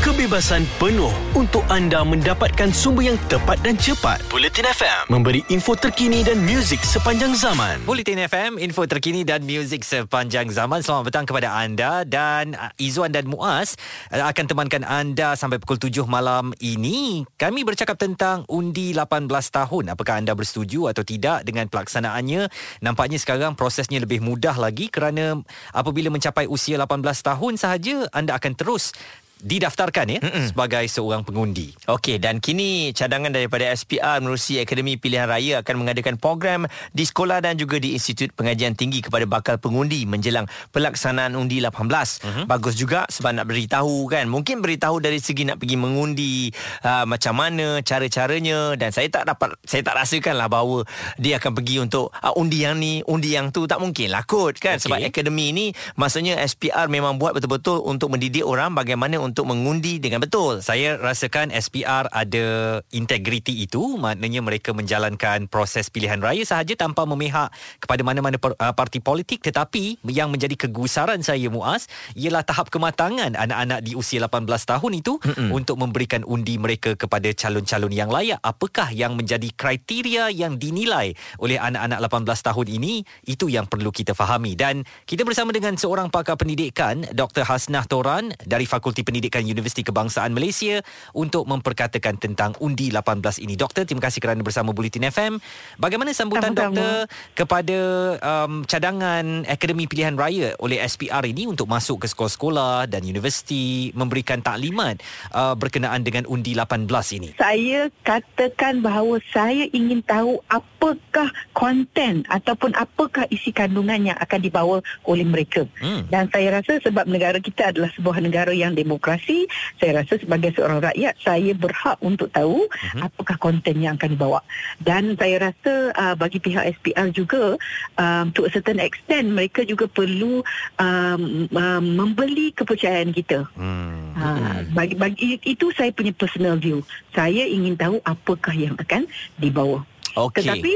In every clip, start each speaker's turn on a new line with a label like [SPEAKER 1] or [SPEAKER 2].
[SPEAKER 1] kebebasan penuh untuk anda mendapatkan sumber yang tepat dan cepat. Bulletin FM memberi info terkini dan muzik sepanjang zaman.
[SPEAKER 2] Bulletin FM, info terkini dan muzik sepanjang zaman. Selamat petang kepada anda dan uh, Izzuan dan Muaz uh, akan temankan anda sampai pukul 7 malam ini. Kami bercakap tentang undi 18 tahun. Apakah anda bersetuju atau tidak dengan pelaksanaannya? Nampaknya sekarang prosesnya lebih mudah lagi kerana apabila mencapai usia 18 tahun sahaja anda akan terus didaftarkan ya Mm-mm. sebagai seorang pengundi.
[SPEAKER 3] Okey dan kini cadangan daripada SPR menerusi Akademi Pilihan Raya akan mengadakan program di sekolah dan juga di Institut Pengajian Tinggi kepada bakal pengundi menjelang pelaksanaan undi 18. Mm-hmm. Bagus juga sebab nak beritahu kan. Mungkin beritahu dari segi nak pergi mengundi uh, macam mana cara-caranya dan saya tak dapat saya tak rasakanlah bahawa dia akan pergi untuk uh, undi yang ni, undi yang tu tak mungkin lah kot kan okay. sebab akademi ni maksudnya SPR memang buat betul-betul untuk mendidik orang bagaimana untuk mengundi dengan betul.
[SPEAKER 2] Saya rasakan SPR ada integriti itu, maknanya mereka menjalankan proses pilihan raya sahaja tanpa memihak kepada mana-mana uh, parti politik tetapi yang menjadi kegusaran saya Muaz ialah tahap kematangan anak-anak di usia 18 tahun itu Mm-mm. untuk memberikan undi mereka kepada calon-calon yang layak. Apakah yang menjadi kriteria yang dinilai oleh anak-anak 18 tahun ini? Itu yang perlu kita fahami dan kita bersama dengan seorang pakar pendidikan Dr. Hasnah Toran dari Fakulti Pendidikan Pendidikan Universiti Kebangsaan Malaysia untuk memperkatakan tentang undi 18 ini. Doktor, terima kasih kerana bersama Bulletin FM. Bagaimana sambutan Sama-sama. doktor kepada um, cadangan Akademi Pilihan Raya oleh SPR ini untuk masuk ke sekolah-sekolah dan universiti memberikan taklimat uh, berkenaan dengan undi 18 ini?
[SPEAKER 4] Saya katakan bahawa saya ingin tahu apakah konten ataupun apakah isi kandungan yang akan dibawa oleh mereka. Hmm. Dan saya rasa sebab negara kita adalah sebuah negara yang demokrasi demokrasi saya rasa sebagai seorang rakyat saya berhak untuk tahu uh-huh. apakah konten yang akan dibawa. Dan saya rasa uh, bagi pihak SPR juga um, to a certain extent mereka juga perlu um, um, membeli kepercayaan kita. Hmm. uh, bagi, bagi itu saya punya personal view. Saya ingin tahu apakah yang akan dibawa Okay. Tetapi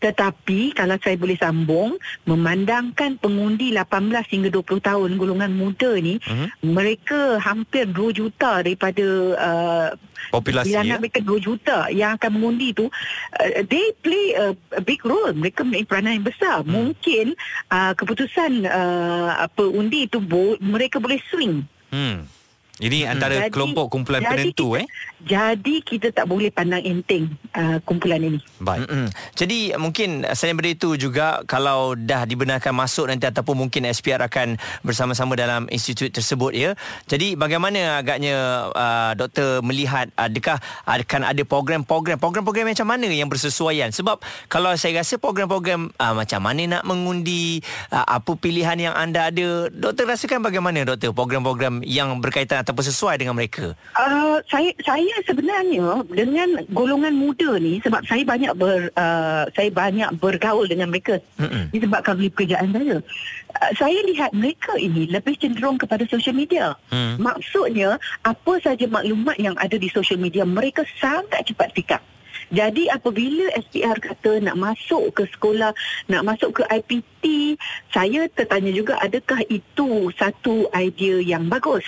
[SPEAKER 4] tetapi kalau saya boleh sambung memandangkan pengundi 18 hingga 20 tahun golongan muda ni uh-huh. mereka hampir 2 juta daripada uh,
[SPEAKER 2] populasi
[SPEAKER 4] ya mereka 2 juta yang akan mengundi tu uh, they play a, a big role mereka mempunyai peranan yang besar hmm. mungkin uh, keputusan uh, apa undi itu bo- mereka boleh swing
[SPEAKER 2] hmm ini antara jadi, kelompok kumpulan jadi penentu
[SPEAKER 4] kita,
[SPEAKER 2] eh.
[SPEAKER 4] Jadi kita tak boleh pandang enteng uh, kumpulan ini.
[SPEAKER 3] Baik. Mm-hmm. Jadi mungkin selain daripada itu juga kalau dah dibenarkan masuk nanti ataupun mungkin SPR akan bersama-sama dalam institut tersebut ya. Jadi bagaimana agaknya uh, doktor melihat adakah akan ada program-program program-program macam mana yang bersesuaian sebab kalau saya rasa program-program uh, macam mana nak mengundi uh, apa pilihan yang anda ada doktor rasakan bagaimana doktor program-program yang berkaitan ataupun sesuai dengan mereka?
[SPEAKER 4] Uh, saya saya sebenarnya dengan golongan muda ni sebab saya banyak ber uh, saya banyak bergaul dengan mereka mm-hmm. disebabkan oleh pekerjaan saya. Uh, saya lihat mereka ini lebih cenderung kepada social media. Mm. Maksudnya apa saja maklumat yang ada di social media mereka sangat cepat up. Jadi apabila SPR kata nak masuk ke sekolah, nak masuk ke IPT, saya tertanya juga adakah itu satu idea yang bagus?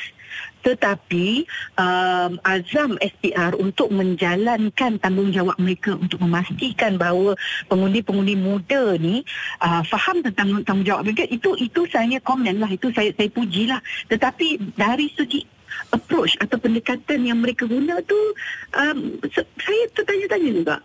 [SPEAKER 4] Tetapi um, azam SPR untuk menjalankan tanggungjawab mereka untuk memastikan bahawa pengundi-pengundi muda ni uh, faham tentang tanggungjawab mereka itu itu saya komen lah. Itu saya saya pujilah tetapi dari segi approach atau pendekatan yang mereka guna tu um, saya tertanya-tanya juga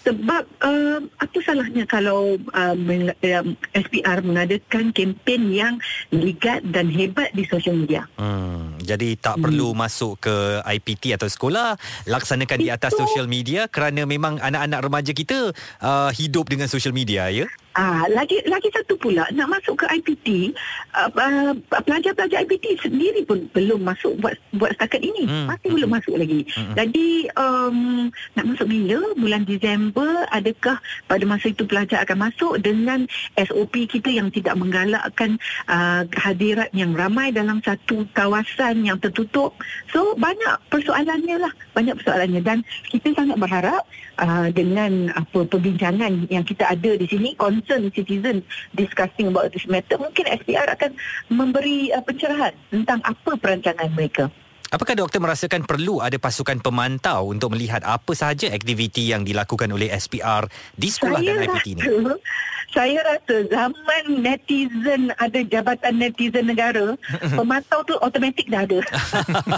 [SPEAKER 4] sebab uh, apa salahnya kalau uh, uh, SPR mengadakan kempen yang ligat dan hebat di sosial media.
[SPEAKER 2] Hmm, jadi tak hmm. perlu masuk ke IPT atau sekolah, laksanakan Itu, di atas sosial media kerana memang anak-anak remaja kita uh, hidup dengan sosial media ya.
[SPEAKER 4] Ah, lagi lagi satu pula nak masuk ke IPT, uh, uh, pelajar-pelajar IPT sendiri pun belum masuk buat buat setakat ini. Hmm. Masih hmm. belum masuk lagi. Hmm. Jadi um, nak masuk bila? Bulan Disember adakah pada masa itu pelajar akan masuk dengan SOP kita yang tidak menggalakkan uh, kehadiran yang ramai dalam satu kawasan yang tertutup. So banyak persoalannya lah, banyak persoalannya dan kita sangat berharap uh, dengan apa perbincangan yang kita ada di sini concern citizen discussing about this matter mungkin SPR akan memberi uh, pencerahan tentang apa perancangan mereka
[SPEAKER 2] Apakah doktor merasakan perlu ada pasukan pemantau untuk melihat apa sahaja aktiviti yang dilakukan oleh SPR di sekolah
[SPEAKER 4] saya
[SPEAKER 2] dan IPT ini?
[SPEAKER 4] rasa, saya rasa zaman netizen ada jabatan netizen negara, pemantau tu automatik dah ada.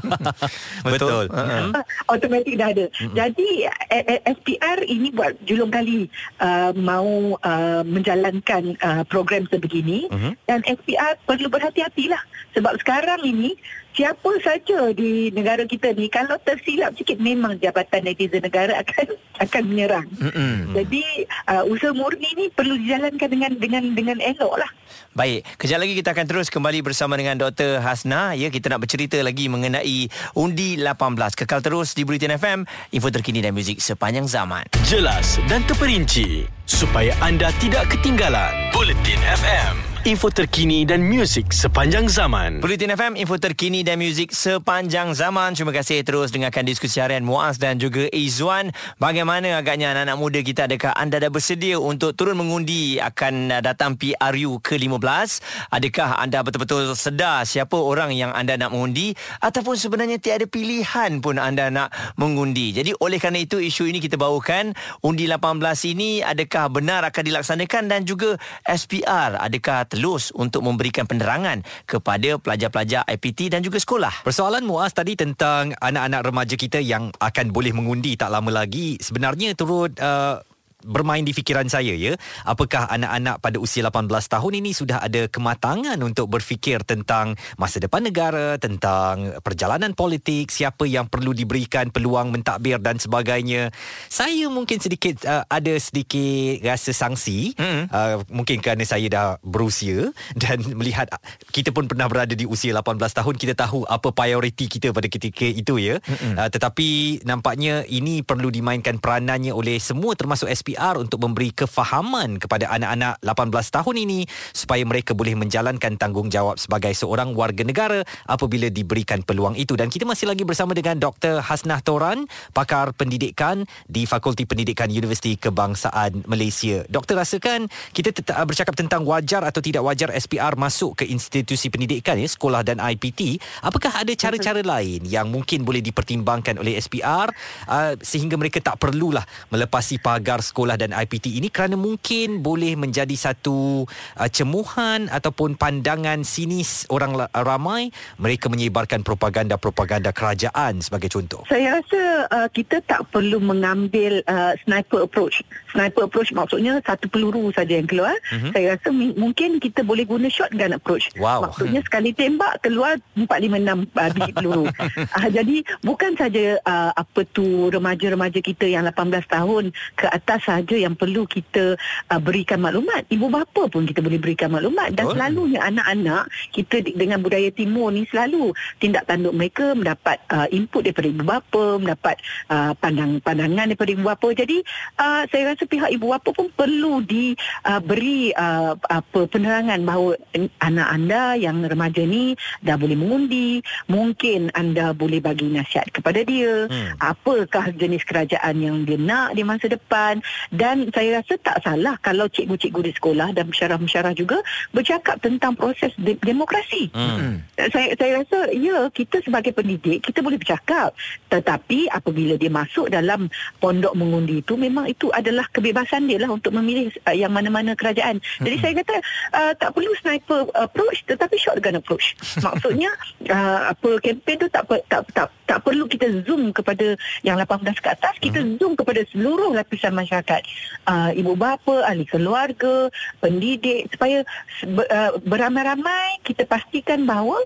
[SPEAKER 2] Betul.
[SPEAKER 3] Uh-uh.
[SPEAKER 4] automatik dah ada. Jadi eh, eh, SPR ini buat julung kali uh, mau uh, menjalankan uh, program sebegini
[SPEAKER 2] Mhm.
[SPEAKER 4] dan SPR perlu berhati-hatilah sebab sekarang ini siapa saja di negara kita ni kalau tersilap sikit memang jabatan netizen negara akan akan menyerang.
[SPEAKER 3] Mm-mm.
[SPEAKER 4] Jadi uh, usaha murni ni perlu dijalankan dengan dengan dengan elok lah.
[SPEAKER 3] Baik, kejap lagi kita akan terus kembali bersama dengan Dr. Hasna. Ya, kita nak bercerita lagi mengenai Undi 18. Kekal terus di Bulletin FM, info terkini dan muzik sepanjang zaman.
[SPEAKER 1] Jelas dan terperinci supaya anda tidak ketinggalan. Bulletin FM. Info terkini dan muzik sepanjang zaman.
[SPEAKER 3] Bulletin FM, info terkini dan muzik sepanjang zaman. Terima kasih terus dengarkan diskusi harian Muaz dan juga Izzuan. Bagaimana agaknya anak-anak muda kita, adakah anda dah bersedia untuk turun mengundi akan datang PRU ke-15? Adakah anda betul-betul sedar siapa orang yang anda nak mengundi? Ataupun sebenarnya tiada pilihan pun anda nak mengundi? Jadi oleh kerana itu, isu ini kita bawakan. Undi 18 ini adakah benar akan dilaksanakan dan juga SPR adakah telus untuk memberikan penerangan kepada pelajar-pelajar IPT dan juga sekolah.
[SPEAKER 2] Persoalan Muaz tadi tentang anak-anak remaja kita yang akan boleh mengundi tak lama lagi sebenarnya turut uh, bermain di fikiran saya ya. Apakah anak-anak pada usia 18 tahun ini sudah ada kematangan untuk berfikir tentang masa depan negara tentang perjalanan politik siapa yang perlu diberikan peluang mentadbir dan sebagainya? Saya mungkin sedikit uh, ada sedikit rasa sangsi
[SPEAKER 3] Mm-mm.
[SPEAKER 2] uh, mungkin kerana saya dah berusia dan melihat uh, kita pun pernah berada di usia 18 tahun kita tahu apa prioriti kita pada ketika itu ya. Uh, tetapi nampaknya ini perlu dimainkan peranannya oleh semua termasuk SPR untuk memberi kefahaman kepada anak-anak 18 tahun ini supaya mereka boleh menjalankan tanggungjawab sebagai seorang warga negara apabila diberikan peluang itu dan kita masih lagi bersama dengan Dr Hasnah Toran pakar pendidikan di Fakulti Pendidikan Universiti Kebangsaan Malaysia. Doktor rasakan kita tetap bercakap tentang wajar atau tidak wajar SPR masuk ke institusi pendidikan ya sekolah dan IPT. Apakah ada cara-cara lain yang mungkin boleh dipertimbangkan oleh SPR uh, sehingga mereka tak perlulah melepasi pagar sekolah dan IPT ini kerana mungkin boleh menjadi satu uh, cemuhan ataupun pandangan sinis orang ramai mereka menyebarkan propaganda-propaganda kerajaan sebagai contoh.
[SPEAKER 4] Saya rasa uh, kita tak perlu mengambil uh, sniper approach. Sniper approach maksudnya satu peluru saja yang keluar.
[SPEAKER 2] Mhm.
[SPEAKER 4] Mm-hmm. Saya rasa mi- mungkin kita boleh guna shotgun approach.
[SPEAKER 2] Wow.
[SPEAKER 4] Maksudnya sekali tembak keluar 4 5 6 uh, biji peluru. uh, jadi bukan saja uh, apa tu remaja-remaja kita yang 18 tahun ke atas saja yang perlu kita uh, berikan maklumat. Ibu bapa pun kita boleh berikan maklumat dan
[SPEAKER 2] Betul.
[SPEAKER 4] selalunya anak-anak kita dengan budaya timur ni selalu tindak tanduk mereka mendapat uh, input daripada ibu bapa, mendapat uh, pandang-pandangan daripada ibu bapa. Jadi uh, saya rasa pihak ibu bapa pun perlu diberi uh, apa penerangan bahawa anak anda yang remaja ni dah boleh mengundi, mungkin anda boleh bagi nasihat kepada dia,
[SPEAKER 2] Hmm.
[SPEAKER 4] apakah jenis kerajaan yang dia nak di masa depan dan saya rasa tak salah kalau cikgu-cikgu di sekolah dan pensyarah-pensyarah juga bercakap tentang proses de- demokrasi.
[SPEAKER 2] Hmm.
[SPEAKER 4] Saya saya rasa ya kita sebagai pendidik kita boleh bercakap tetapi apabila dia masuk dalam pondok mengundi itu memang itu adalah kebebasan dia lah untuk memilih uh, yang mana-mana kerajaan. Jadi saya kata uh, tak perlu sniper approach tetapi shotgun approach. Maksudnya uh, apa kempen tu tak, tak tak tak perlu kita zoom kepada yang 18 ke atas kita zoom kepada seluruh lapisan masyarakat. Uh, ibu bapa ahli keluarga pendidik supaya ber- uh, beramai-ramai kita pastikan bahawa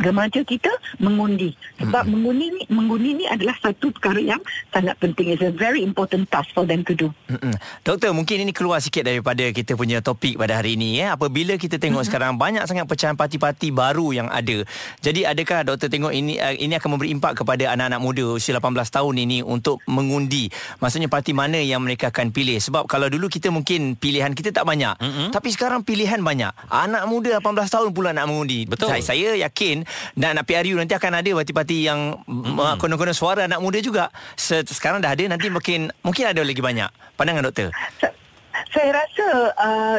[SPEAKER 4] remaja kita mengundi sebab hmm. mengundi ni mengundi ni adalah satu perkara yang sangat penting it's a very important task for them to do
[SPEAKER 3] Mm-mm. Doktor, mungkin ini keluar sikit daripada kita punya topik pada hari ini. Eh. Apabila kita tengok mm-hmm. sekarang banyak sangat pecahan parti-parti baru yang ada. Jadi adakah doktor tengok ini uh, ini akan memberi impak kepada anak-anak muda usia 18 tahun ini untuk mengundi? Maksudnya parti mana yang mereka akan pilih? Sebab kalau dulu kita mungkin pilihan kita tak banyak. Mm-hmm. Tapi sekarang pilihan banyak. Anak muda 18 tahun pula nak mengundi.
[SPEAKER 2] Betul.
[SPEAKER 3] Saya, saya yakin dan nak PRU nanti akan ada parti-parti yang mm-hmm. konon-konon suara anak muda juga. Se- sekarang dah ada nanti mungkin mungkin ada lagi banyak. Pandangan doktor.
[SPEAKER 4] Sa- Saya rasa uh,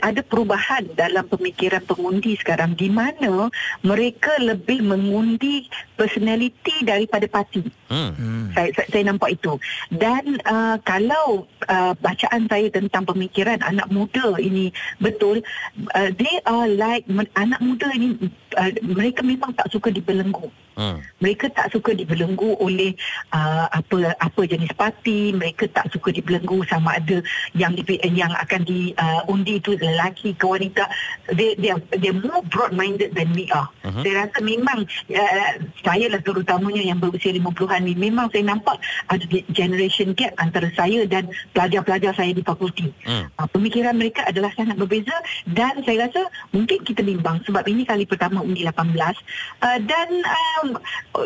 [SPEAKER 4] ada perubahan dalam pemikiran pengundi sekarang di mana mereka lebih mengundi personality daripada parti. Hmm. Saya, saya saya nampak itu. Dan uh, kalau uh, bacaan saya tentang pemikiran anak muda ini betul, uh, they are like anak muda ini uh, mereka memang tak suka dibelenggu. Hmm. Mereka tak suka dibelenggu oleh uh, apa apa jenis parti, mereka tak suka dibelenggu sama ada yang di, yang akan diundi uh, itu lelaki ke wanita. They they are, they are more broad minded than we are. Uh-huh. Saya rasa memang uh, saya lah terutamanya yang berusia 50-an ni memang saya nampak ada generation gap antara saya dan pelajar-pelajar saya di fakulti. Hmm. Uh, pemikiran mereka adalah sangat berbeza dan saya rasa mungkin kita bimbang sebab ini kali pertama undi 18 uh, dan uh,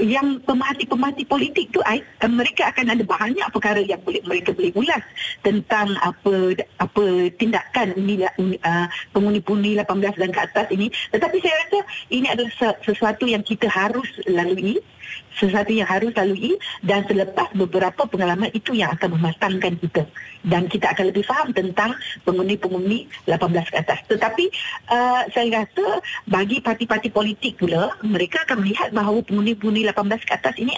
[SPEAKER 4] yang pemerhati-pemerhati politik tu uh, mereka akan ada banyak perkara yang boleh mereka boleh ulas tentang apa apa tindakan ini uh, pengundi-pengundi 18 dan ke atas ini. Tetapi saya rasa ini adalah sesuatu yang kita harus lalui sesuatu yang harus lalui dan selepas beberapa pengalaman itu yang akan mematangkan kita dan kita akan lebih faham tentang pengundi-pengundi 18 ke atas. Tetapi uh, saya rasa bagi parti-parti politik pula mereka akan melihat bahawa pengundi-pengundi 18 ke atas ini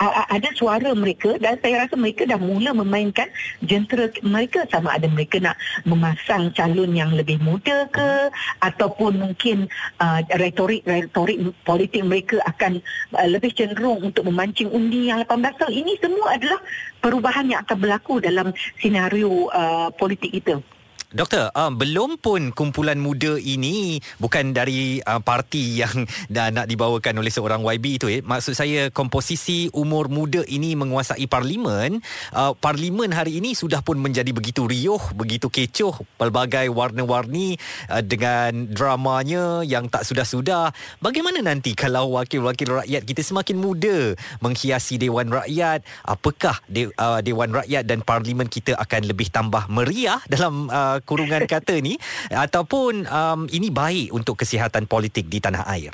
[SPEAKER 4] ada suara mereka dan saya rasa mereka dah mula memainkan jentera mereka sama ada mereka nak memasang calon yang lebih muda ke ataupun mungkin uh, retorik-retorik politik mereka akan uh, lebih cenderung untuk memancing undi yang 18 tahun ini semua adalah perubahan yang akan berlaku dalam senario uh, politik kita.
[SPEAKER 2] Doktor, uh, belum pun kumpulan muda ini bukan dari uh, parti yang dah nak dibawakan oleh seorang YB itu eh. Maksud saya komposisi umur muda ini menguasai parlimen. Uh, parlimen hari ini sudah pun menjadi begitu riuh, begitu kecoh, pelbagai warna-warni uh, dengan dramanya yang tak sudah-sudah. Bagaimana nanti kalau wakil-wakil rakyat kita semakin muda menghiasi Dewan Rakyat? Apakah de- uh, Dewan Rakyat dan parlimen kita akan lebih tambah meriah dalam uh, kurungan kata ni ataupun um, ini baik untuk kesihatan politik di tanah air?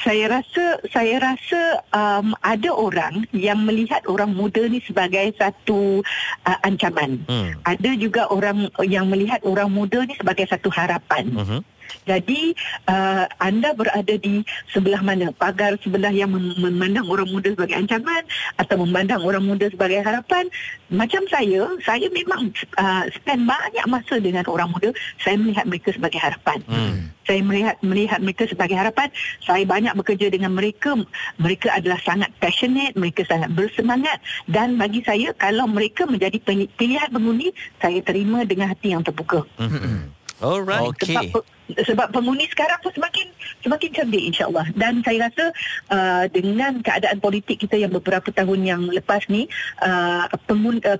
[SPEAKER 4] Saya rasa saya rasa um, ada orang yang melihat orang muda ni sebagai satu uh, ancaman. Hmm. Ada juga orang yang melihat orang muda ni sebagai satu harapan. Uh-huh. Jadi uh, anda berada di sebelah mana? Pagar sebelah yang memandang orang muda sebagai ancaman atau memandang orang muda sebagai harapan? Macam saya, saya memang uh, spend banyak masa dengan orang muda. Saya melihat mereka sebagai harapan. Hmm. Saya melihat melihat mereka sebagai harapan. Saya banyak bekerja dengan mereka. Mereka adalah sangat passionate, mereka sangat bersemangat dan bagi saya kalau mereka menjadi pilihan pengundi, saya terima dengan hati yang terbuka. Hmm.
[SPEAKER 2] Alright.
[SPEAKER 4] Okay. Sebab, sebab pengundi sekarang pun semakin semakin cerdik insyaAllah. Dan saya rasa uh, dengan keadaan politik kita yang beberapa tahun yang lepas ni, uh,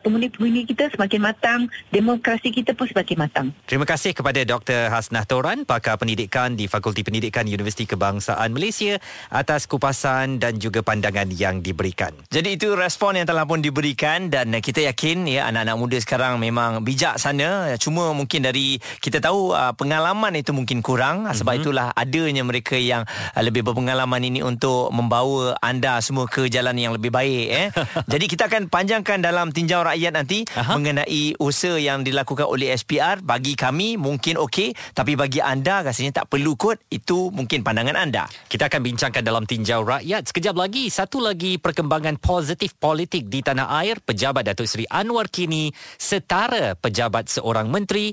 [SPEAKER 4] pengundi-pengundi kita semakin matang, demokrasi kita pun semakin matang.
[SPEAKER 2] Terima kasih kepada Dr. Hasnah Toran, pakar pendidikan di Fakulti Pendidikan Universiti Kebangsaan Malaysia atas kupasan dan juga pandangan yang diberikan.
[SPEAKER 3] Jadi itu respon yang telah pun diberikan dan kita yakin ya anak-anak muda sekarang memang bijak sana. Cuma mungkin dari kita tahu uh, pengalaman itu mungkin kurang mm-hmm. sebab itulah adanya mereka yang uh, lebih berpengalaman ini untuk membawa anda semua ke jalan yang lebih baik eh. Jadi kita akan panjangkan dalam tinjau rakyat nanti Aha. mengenai usaha yang dilakukan oleh SPR bagi kami mungkin okey tapi bagi anda rasanya tak perlu kot itu mungkin pandangan anda.
[SPEAKER 2] Kita akan bincangkan dalam tinjau rakyat sekejap lagi satu lagi perkembangan positif politik di tanah air pejabat Datuk Seri Anwar kini setara pejabat seorang menteri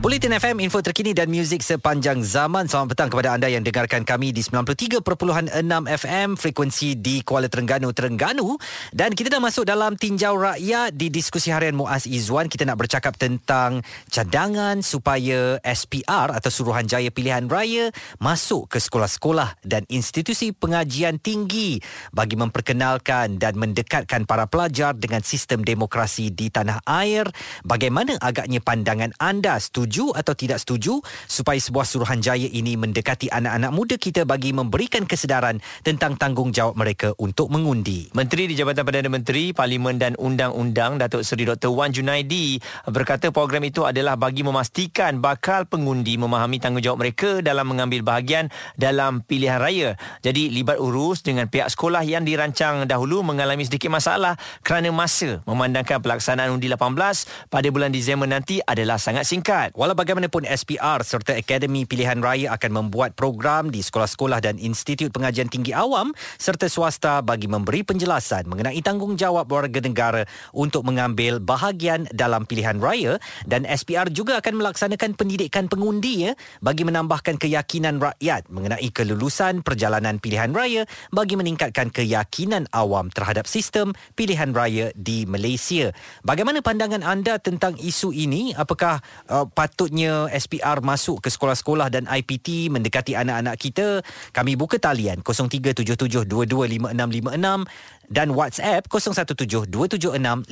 [SPEAKER 2] Bulletin FM, info terkini dan muzik sepanjang zaman. Selamat petang kepada anda yang dengarkan kami di 93.6 FM, frekuensi di Kuala Terengganu, Terengganu. Dan kita dah masuk dalam tinjau rakyat di diskusi harian Muaz Izzuan. Kita nak bercakap tentang cadangan supaya SPR atau Suruhanjaya Pilihan Raya masuk ke sekolah-sekolah dan institusi pengajian tinggi bagi memperkenalkan dan mendekatkan para pelajar dengan sistem demokrasi di tanah air. Bagaimana agaknya pandangan anda setuju setuju atau tidak setuju supaya sebuah suruhanjaya ini mendekati anak-anak muda kita bagi memberikan kesedaran tentang tanggungjawab mereka untuk mengundi.
[SPEAKER 3] Menteri di Jabatan Perdana Menteri, Parlimen dan Undang-Undang Datuk Seri Dr. Wan Junaidi berkata program itu adalah bagi memastikan bakal pengundi memahami tanggungjawab mereka dalam mengambil bahagian dalam pilihan raya. Jadi libat urus dengan pihak sekolah yang dirancang dahulu mengalami sedikit masalah kerana masa memandangkan pelaksanaan undi 18 pada bulan Disember nanti adalah sangat singkat.
[SPEAKER 2] Walau bagaimanapun SPR serta Akademi Pilihan Raya akan membuat program di sekolah-sekolah dan institut pengajian tinggi awam serta swasta bagi memberi penjelasan mengenai tanggungjawab warga negara untuk mengambil bahagian dalam pilihan raya dan SPR juga akan melaksanakan pendidikan pengundi ya bagi menambahkan keyakinan rakyat mengenai kelulusan perjalanan pilihan raya bagi meningkatkan keyakinan awam terhadap sistem pilihan raya di Malaysia. Bagaimana pandangan anda tentang isu ini? Apakah uh, patutnya SPR masuk ke sekolah-sekolah dan IPT mendekati anak-anak kita? Kami buka talian 0377225656 dan WhatsApp 0172765656.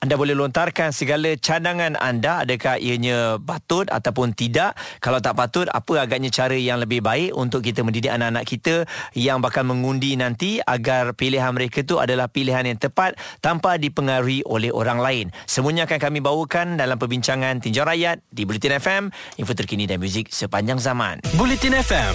[SPEAKER 3] Anda boleh lontarkan segala cadangan anda adakah ianya patut ataupun tidak. Kalau tak patut, apa agaknya cara yang lebih baik untuk kita mendidik anak-anak kita yang bakal mengundi nanti agar pilihan mereka itu adalah pilihan yang tepat tanpa dipengaruhi oleh orang lain. Semuanya akan kami bawakan dalam perbincangan Tinjau Rakyat di Bulletin FM, info terkini dan muzik sepanjang zaman.
[SPEAKER 1] Bulletin FM,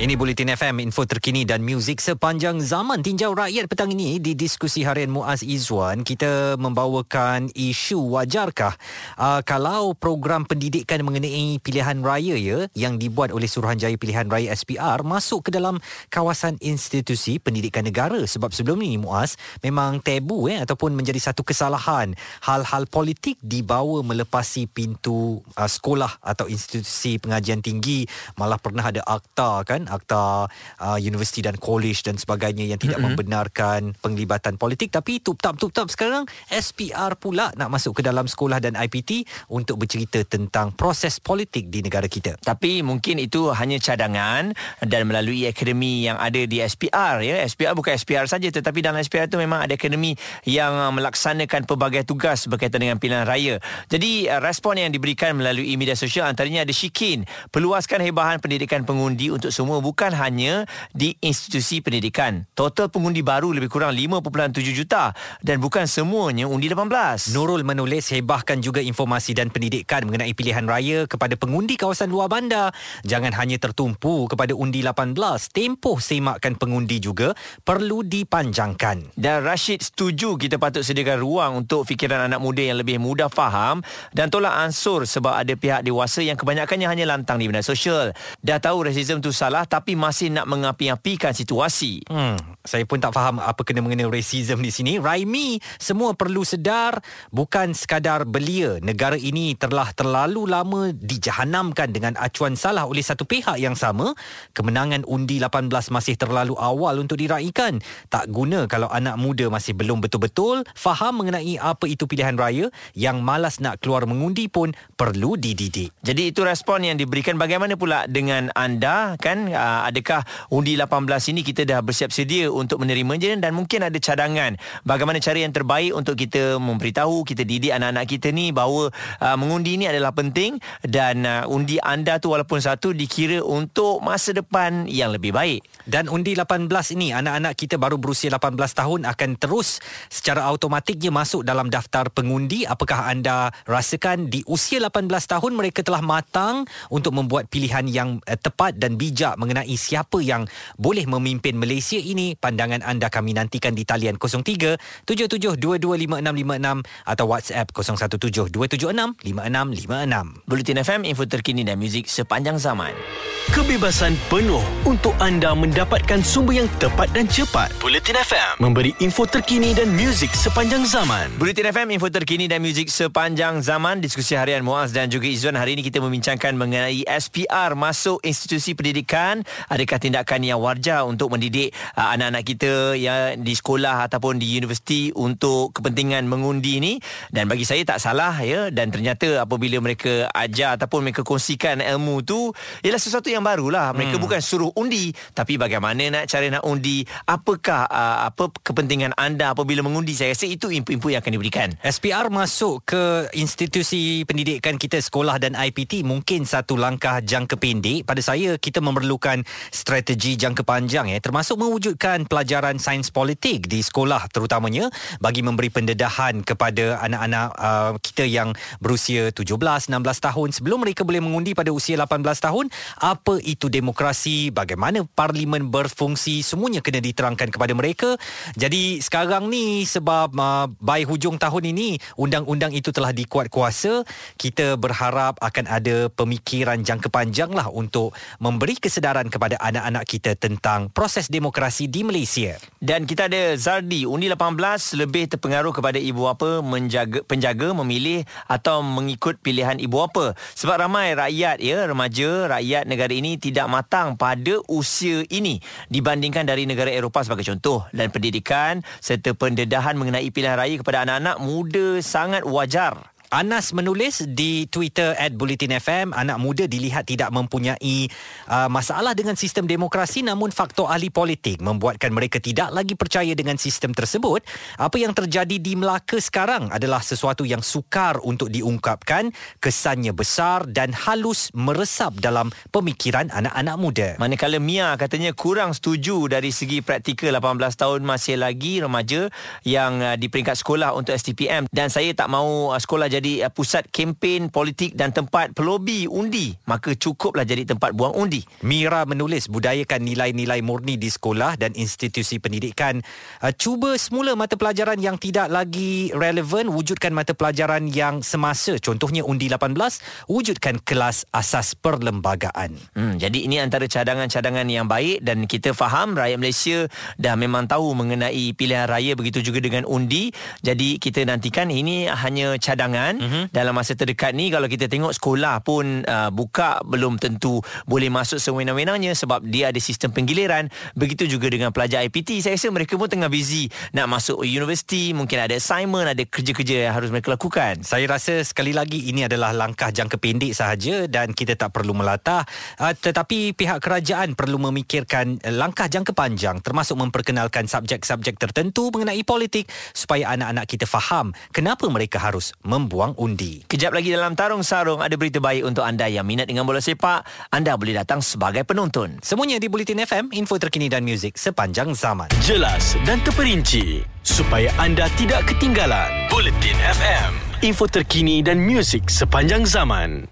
[SPEAKER 2] Ini Bulletin FM, info terkini dan muzik sepanjang zaman. Tinjau rakyat petang ini di diskusi harian Muaz Izzuan, kita membawakan isu wajarkah uh, kalau program pendidikan mengenai pilihan raya ya yang dibuat oleh Suruhanjaya Pilihan Raya SPR masuk ke dalam kawasan institusi pendidikan negara. Sebab sebelum ini Muaz memang tabu eh, ataupun menjadi satu kesalahan hal-hal politik dibawa melepasi pintu uh, sekolah atau institusi pengajian tinggi. Malah pernah ada akta kan akta uh, universiti dan college dan sebagainya yang tidak mm-hmm. membenarkan penglibatan politik tapi tup-tap tup-tap sekarang SPR pula nak masuk ke dalam sekolah dan IPT untuk bercerita tentang proses politik di negara kita.
[SPEAKER 3] Tapi mungkin itu hanya cadangan dan melalui akademi yang ada di SPR ya. SPR bukan SPR saja tetapi dalam SPR itu memang ada akademi yang uh, melaksanakan pelbagai tugas berkaitan dengan pilihan raya. Jadi uh, respon yang diberikan melalui media sosial antaranya ada Shikin, peluaskan hebahan pendidikan pengundi untuk semua bukan hanya di institusi pendidikan. Total pengundi baru lebih kurang 5.7 juta dan bukan semuanya undi 18.
[SPEAKER 2] Nurul menulis hebahkan juga informasi dan pendidikan mengenai pilihan raya kepada pengundi kawasan luar bandar. Jangan hanya tertumpu kepada undi 18. Tempoh semakkan pengundi juga perlu dipanjangkan.
[SPEAKER 3] Dan Rashid setuju kita patut sediakan ruang untuk fikiran anak muda yang lebih mudah faham dan tolak ansur sebab ada pihak dewasa yang kebanyakannya hanya lantang di media sosial. Dah tahu rasism tu salah tapi masih nak mengapi-apikan situasi.
[SPEAKER 2] Hmm, saya pun tak faham apa kena mengenai racism di sini. Raimi, semua perlu sedar bukan sekadar belia. Negara ini telah terlalu lama dijahanamkan dengan acuan salah oleh satu pihak yang sama. Kemenangan undi 18 masih terlalu awal untuk diraikan. Tak guna kalau anak muda masih belum betul-betul faham mengenai apa itu pilihan raya yang malas nak keluar mengundi pun perlu dididik.
[SPEAKER 3] Jadi itu respon yang diberikan bagaimana pula dengan anda kan uh, adakah undi 18 ini kita dah bersiap sedia untuk menerimanya dan mungkin ada cadangan? Bagaimana cara yang terbaik untuk kita memberitahu kita didik anak-anak kita ni bahawa uh, mengundi ini adalah penting dan uh, undi anda tu walaupun satu dikira untuk masa depan yang lebih baik.
[SPEAKER 2] Dan undi 18 ini anak-anak kita baru berusia 18 tahun akan terus secara automatiknya masuk dalam daftar pengundi. Apakah anda rasakan di usia 18 tahun mereka telah matang untuk membuat pilihan yang uh, tepat dan bijak mengenai siapa yang boleh memimpin Malaysia ini pandangan anda kami nantikan di talian 03 77225656 atau WhatsApp 0172765656
[SPEAKER 3] Bulletin FM info terkini dan muzik sepanjang zaman
[SPEAKER 1] Kebebasan penuh untuk anda mendapatkan sumber yang tepat dan cepat. Bulletin FM memberi info terkini dan muzik sepanjang zaman.
[SPEAKER 3] Bulletin FM info terkini dan muzik sepanjang zaman. Diskusi harian Muaz dan juga Izzuan. Hari ini kita membincangkan mengenai SPR masuk institusi pendidikan. Adakah tindakan yang wajar untuk mendidik uh, anak-anak kita yang di sekolah ataupun di universiti untuk kepentingan mengundi ni dan bagi saya tak salah ya. Dan ternyata apabila mereka ajar ataupun mereka kongsikan ilmu tu ialah sesuatu yang barulah. Mereka hmm. bukan suruh undi tapi bagaimana nak cara nak undi? Apakah uh, apa kepentingan anda apabila mengundi? Saya rasa itu input-input yang akan diberikan.
[SPEAKER 2] SPR masuk ke institusi pendidikan kita sekolah dan IPT mungkin satu langkah jangka pendek. Pada saya kita memerlukan strategi jangka panjang ya. Termasuk mewujudkan pelajaran sains politik di sekolah terutamanya bagi memberi pendedahan kepada anak-anak uh, kita yang berusia 17 16 tahun. Sebelum mereka boleh mengundi pada usia 18 tahun apa itu demokrasi bagaimana parlimen berfungsi semuanya kena diterangkan kepada mereka jadi sekarang ni sebab uh, by hujung tahun ini undang-undang itu telah dikuat kuasa kita berharap akan ada pemikiran jangka panjang lah untuk memberi kesedaran kepada anak-anak kita tentang proses demokrasi di Malaysia.
[SPEAKER 3] Dan kita ada Zardi, undi 18 lebih terpengaruh kepada ibu apa menjaga penjaga memilih atau mengikut pilihan ibu apa. Sebab ramai rakyat ya, remaja, rakyat negara ini tidak matang pada usia ini dibandingkan dari negara Eropah sebagai contoh dan pendidikan serta pendedahan mengenai pilihan raya kepada anak-anak muda sangat wajar.
[SPEAKER 2] Anas menulis di Twitter at Bulletin FM, anak muda dilihat tidak mempunyai uh, masalah dengan sistem demokrasi namun faktor ahli politik membuatkan mereka tidak lagi percaya dengan sistem tersebut. Apa yang terjadi di Melaka sekarang adalah sesuatu yang sukar untuk diungkapkan, kesannya besar dan halus meresap dalam pemikiran anak-anak muda.
[SPEAKER 3] Manakala Mia katanya kurang setuju dari segi praktikal 18 tahun masih lagi remaja yang uh, di peringkat sekolah untuk STPM dan saya tak mahu uh, sekolah jadi jadi uh, pusat kempen politik dan tempat pelobi undi. Maka cukuplah jadi tempat buang undi.
[SPEAKER 2] Mira menulis budayakan nilai-nilai murni di sekolah dan institusi pendidikan. Uh, cuba semula mata pelajaran yang tidak lagi relevan. Wujudkan mata pelajaran yang semasa. Contohnya undi 18 wujudkan kelas asas perlembagaan.
[SPEAKER 3] Hmm, jadi ini antara cadangan-cadangan yang baik dan kita faham rakyat Malaysia dah memang tahu mengenai pilihan raya begitu juga dengan undi. Jadi kita nantikan ini hanya cadangan kan? Mm-hmm. dalam masa terdekat ni kalau kita tengok sekolah pun uh, buka belum tentu boleh masuk sewenang-wenangnya sebab dia ada sistem penggiliran. Begitu juga dengan pelajar IPT saya rasa mereka pun tengah busy nak masuk universiti. Mungkin ada assignment ada kerja-kerja yang harus mereka lakukan.
[SPEAKER 2] Saya rasa sekali lagi ini adalah langkah jangka pendek sahaja dan kita tak perlu melatah. Uh, tetapi pihak kerajaan perlu memikirkan uh, langkah jangka panjang termasuk memperkenalkan subjek-subjek tertentu mengenai politik supaya anak-anak kita faham kenapa mereka harus membuat wang undi.
[SPEAKER 3] Kejap lagi dalam Tarung Sarung ada berita baik untuk anda yang minat dengan bola sepak. Anda boleh datang sebagai penonton.
[SPEAKER 2] Semuanya di Bulletin FM, info terkini dan muzik sepanjang zaman.
[SPEAKER 1] Jelas dan terperinci supaya anda tidak ketinggalan. Bulletin FM, info terkini dan muzik sepanjang zaman.